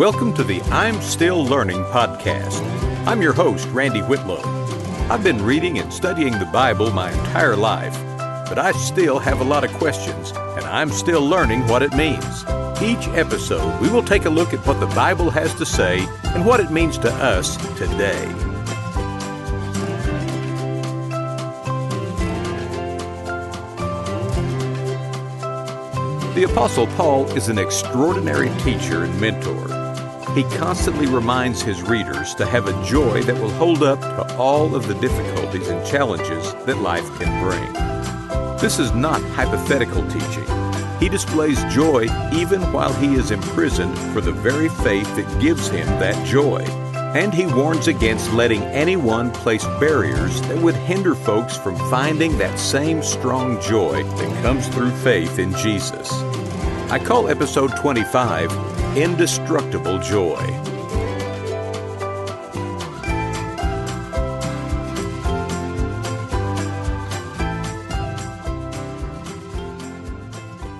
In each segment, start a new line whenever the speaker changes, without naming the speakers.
Welcome to the I'm Still Learning podcast. I'm your host, Randy Whitlow. I've been reading and studying the Bible my entire life, but I still have a lot of questions, and I'm still learning what it means. Each episode, we will take a look at what the Bible has to say and what it means to us today. The Apostle Paul is an extraordinary teacher and mentor. He constantly reminds his readers to have a joy that will hold up to all of the difficulties and challenges that life can bring. This is not hypothetical teaching. He displays joy even while he is imprisoned for the very faith that gives him that joy. And he warns against letting anyone place barriers that would hinder folks from finding that same strong joy that comes through faith in Jesus. I call episode 25 Indestructible Joy.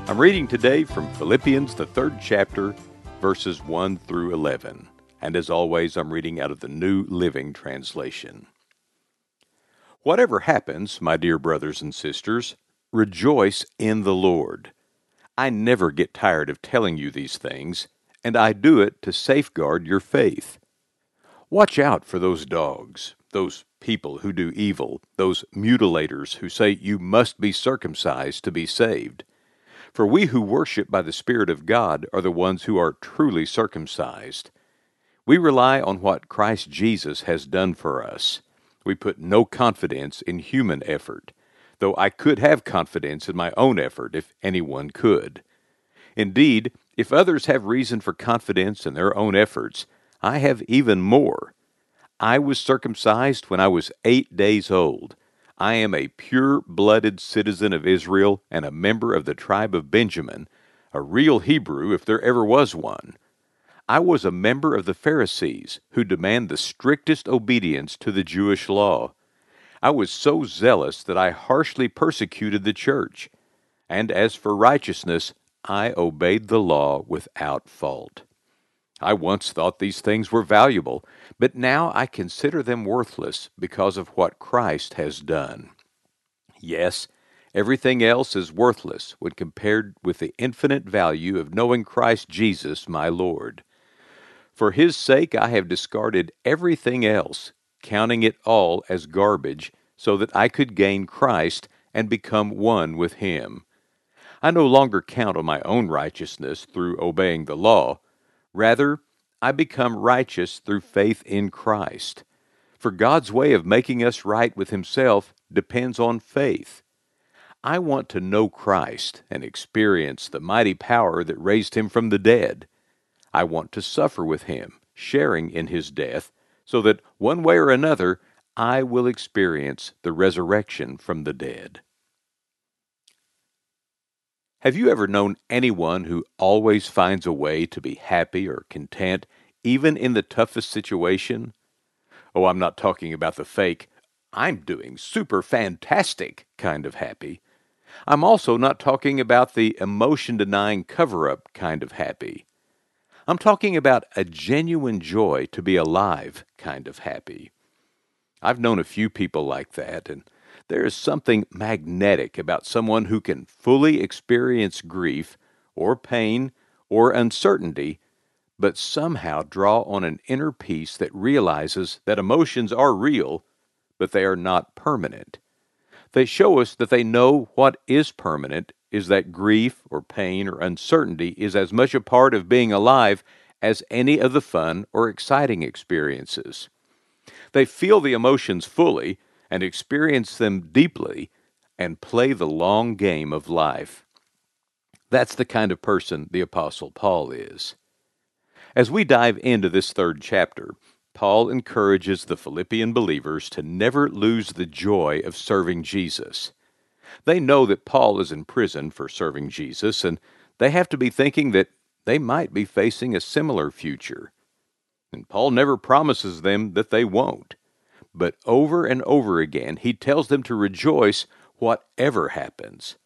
I'm reading today from Philippians, the third chapter, verses 1 through 11. And as always, I'm reading out of the New Living Translation. Whatever happens, my dear brothers and sisters, rejoice in the Lord. I never get tired of telling you these things, and I do it to safeguard your faith. Watch out for those dogs, those people who do evil, those mutilators who say you must be circumcised to be saved. For we who worship by the Spirit of God are the ones who are truly circumcised. We rely on what Christ Jesus has done for us. We put no confidence in human effort, though I could have confidence in my own effort if anyone could. Indeed, if others have reason for confidence in their own efforts, I have even more. I was circumcised when I was eight days old. I am a pure blooded citizen of Israel and a member of the tribe of Benjamin, a real Hebrew if there ever was one. I was a member of the Pharisees, who demand the strictest obedience to the Jewish law. I was so zealous that I harshly persecuted the church. And as for righteousness, I obeyed the law without fault. I once thought these things were valuable, but now I consider them worthless because of what Christ has done. Yes, everything else is worthless when compared with the infinite value of knowing Christ Jesus my Lord. For his sake I have discarded everything else, counting it all as garbage, so that I could gain Christ and become one with him. I no longer count on my own righteousness through obeying the law. Rather, I become righteous through faith in Christ. For God's way of making us right with Himself depends on faith. I want to know Christ and experience the mighty power that raised Him from the dead. I want to suffer with him, sharing in his death, so that one way or another I will experience the resurrection from the dead. Have you ever known anyone who always finds a way to be happy or content, even in the toughest situation? Oh, I'm not talking about the fake, I'm doing super fantastic kind of happy. I'm also not talking about the emotion denying cover up kind of happy. I'm talking about a genuine joy to be alive kind of happy. I've known a few people like that, and there is something magnetic about someone who can fully experience grief or pain or uncertainty, but somehow draw on an inner peace that realizes that emotions are real, but they are not permanent. They show us that they know what is permanent is that grief or pain or uncertainty is as much a part of being alive as any of the fun or exciting experiences. They feel the emotions fully and experience them deeply and play the long game of life. That's the kind of person the Apostle Paul is. As we dive into this third chapter, Paul encourages the Philippian believers to never lose the joy of serving Jesus. They know that Paul is in prison for serving Jesus, and they have to be thinking that they might be facing a similar future. And Paul never promises them that they won't. But over and over again, he tells them to rejoice whatever happens.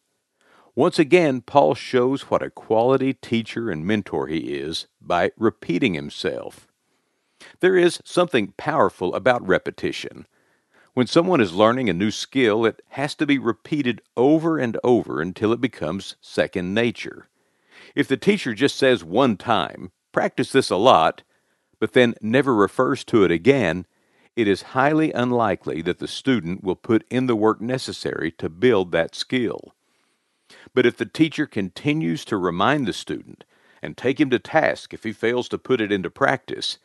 Once again, Paul shows what a quality teacher and mentor he is by repeating himself. There is something powerful about repetition. When someone is learning a new skill, it has to be repeated over and over until it becomes second nature. If the teacher just says one time, practice this a lot, but then never refers to it again, it is highly unlikely that the student will put in the work necessary to build that skill. But if the teacher continues to remind the student and take him to task if he fails to put it into practice,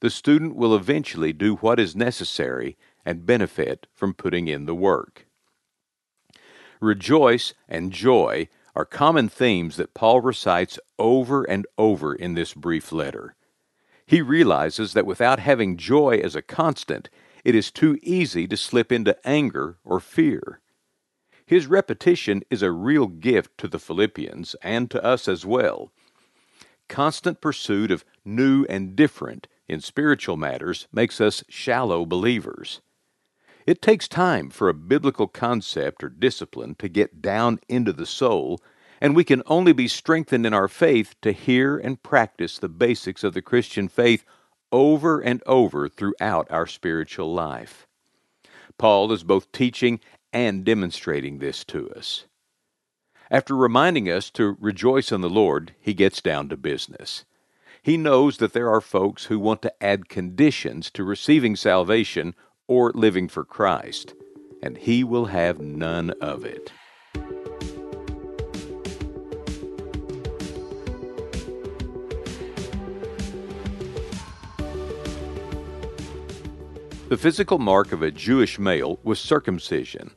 the student will eventually do what is necessary and benefit from putting in the work. Rejoice and joy are common themes that Paul recites over and over in this brief letter. He realizes that without having joy as a constant, it is too easy to slip into anger or fear. His repetition is a real gift to the Philippians and to us as well. Constant pursuit of new and different in spiritual matters makes us shallow believers. It takes time for a biblical concept or discipline to get down into the soul, and we can only be strengthened in our faith to hear and practice the basics of the Christian faith over and over throughout our spiritual life. Paul is both teaching and demonstrating this to us. After reminding us to rejoice in the Lord, he gets down to business. He knows that there are folks who want to add conditions to receiving salvation or living for Christ, and he will have none of it. The physical mark of a Jewish male was circumcision.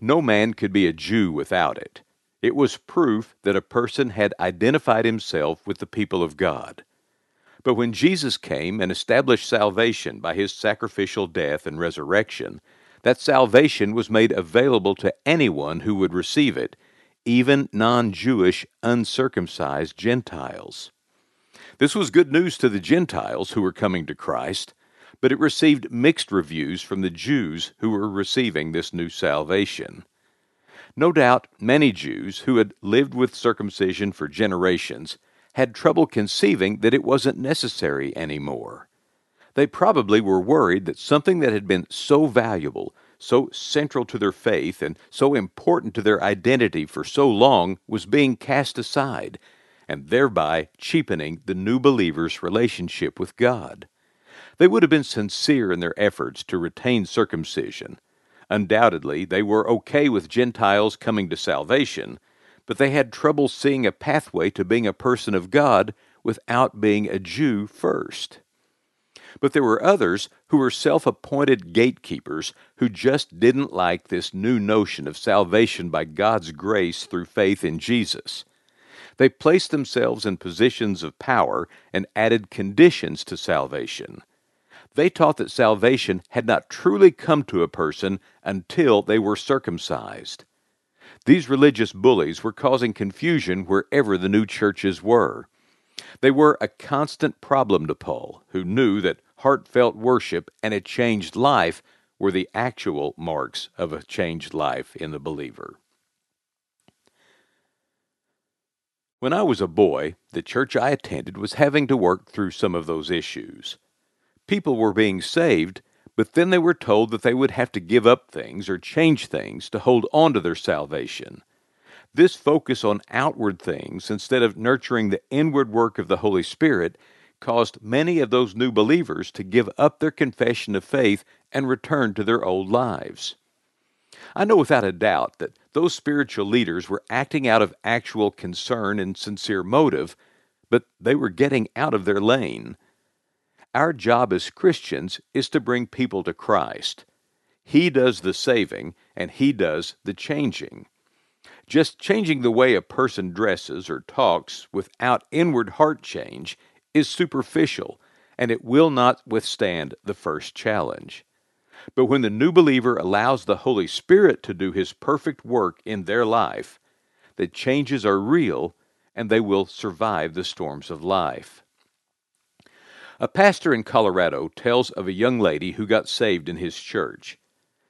No man could be a Jew without it. It was proof that a person had identified himself with the people of God. But when Jesus came and established salvation by his sacrificial death and resurrection, that salvation was made available to anyone who would receive it, even non Jewish, uncircumcised Gentiles. This was good news to the Gentiles who were coming to Christ but it received mixed reviews from the Jews who were receiving this new salvation. No doubt many Jews who had lived with circumcision for generations had trouble conceiving that it wasn't necessary anymore. They probably were worried that something that had been so valuable, so central to their faith, and so important to their identity for so long was being cast aside, and thereby cheapening the new believer's relationship with God. They would have been sincere in their efforts to retain circumcision. Undoubtedly, they were okay with Gentiles coming to salvation, but they had trouble seeing a pathway to being a person of God without being a Jew first. But there were others who were self appointed gatekeepers who just didn't like this new notion of salvation by God's grace through faith in Jesus. They placed themselves in positions of power and added conditions to salvation they taught that salvation had not truly come to a person until they were circumcised. These religious bullies were causing confusion wherever the new churches were. They were a constant problem to Paul, who knew that heartfelt worship and a changed life were the actual marks of a changed life in the believer. When I was a boy, the church I attended was having to work through some of those issues people were being saved, but then they were told that they would have to give up things or change things to hold on to their salvation. This focus on outward things instead of nurturing the inward work of the Holy Spirit caused many of those new believers to give up their confession of faith and return to their old lives. I know without a doubt that those spiritual leaders were acting out of actual concern and sincere motive, but they were getting out of their lane. Our job as Christians is to bring people to Christ. He does the saving, and He does the changing. Just changing the way a person dresses or talks without inward heart change is superficial, and it will not withstand the first challenge. But when the new believer allows the Holy Spirit to do His perfect work in their life, the changes are real and they will survive the storms of life. A pastor in Colorado tells of a young lady who got saved in his church.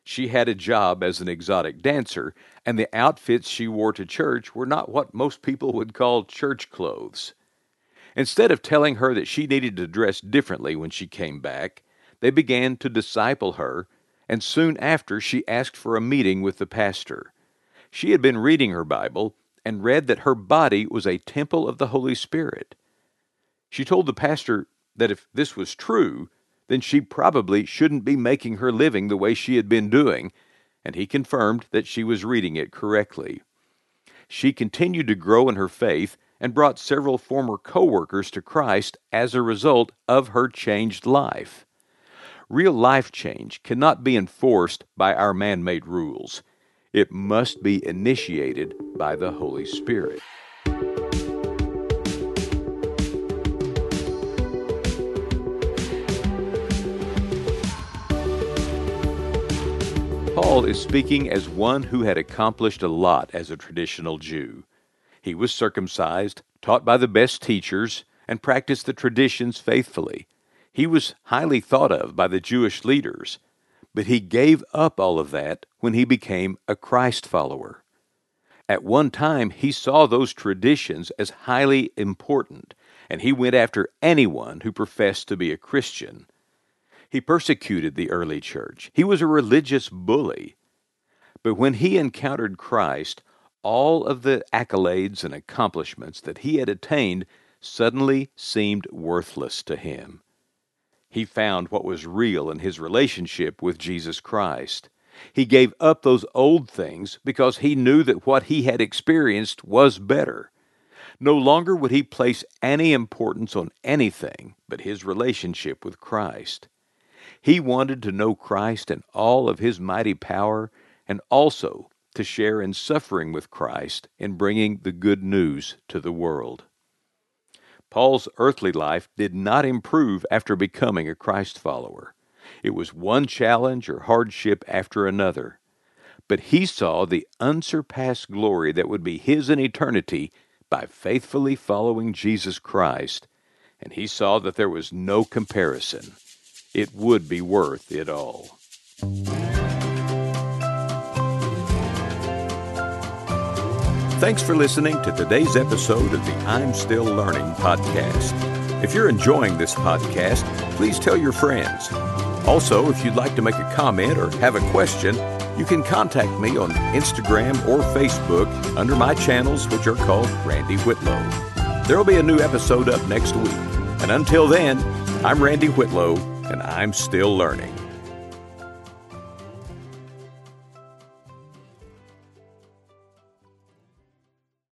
She had a job as an exotic dancer, and the outfits she wore to church were not what most people would call church clothes. Instead of telling her that she needed to dress differently when she came back, they began to disciple her, and soon after she asked for a meeting with the pastor. She had been reading her Bible and read that her body was a temple of the Holy Spirit. She told the pastor that if this was true, then she probably shouldn't be making her living the way she had been doing, and he confirmed that she was reading it correctly. She continued to grow in her faith and brought several former co-workers to Christ as a result of her changed life. Real life change cannot be enforced by our man-made rules. It must be initiated by the Holy Spirit. Paul is speaking as one who had accomplished a lot as a traditional Jew. He was circumcised, taught by the best teachers, and practiced the traditions faithfully. He was highly thought of by the Jewish leaders, but he gave up all of that when he became a Christ follower. At one time, he saw those traditions as highly important, and he went after anyone who professed to be a Christian. He persecuted the early church. He was a religious bully. But when he encountered Christ, all of the accolades and accomplishments that he had attained suddenly seemed worthless to him. He found what was real in his relationship with Jesus Christ. He gave up those old things because he knew that what he had experienced was better. No longer would he place any importance on anything but his relationship with Christ. He wanted to know Christ and all of his mighty power, and also to share in suffering with Christ in bringing the good news to the world. Paul's earthly life did not improve after becoming a Christ follower. It was one challenge or hardship after another. But he saw the unsurpassed glory that would be his in eternity by faithfully following Jesus Christ, and he saw that there was no comparison it would be worth it all. Thanks for listening to today's episode of the I'm Still Learning podcast. If you're enjoying this podcast, please tell your friends. Also, if you'd like to make a comment or have a question, you can contact me on Instagram or Facebook under my channels, which are called Randy Whitlow. There will be a new episode up next week. And until then, I'm Randy Whitlow, and I'm still learning.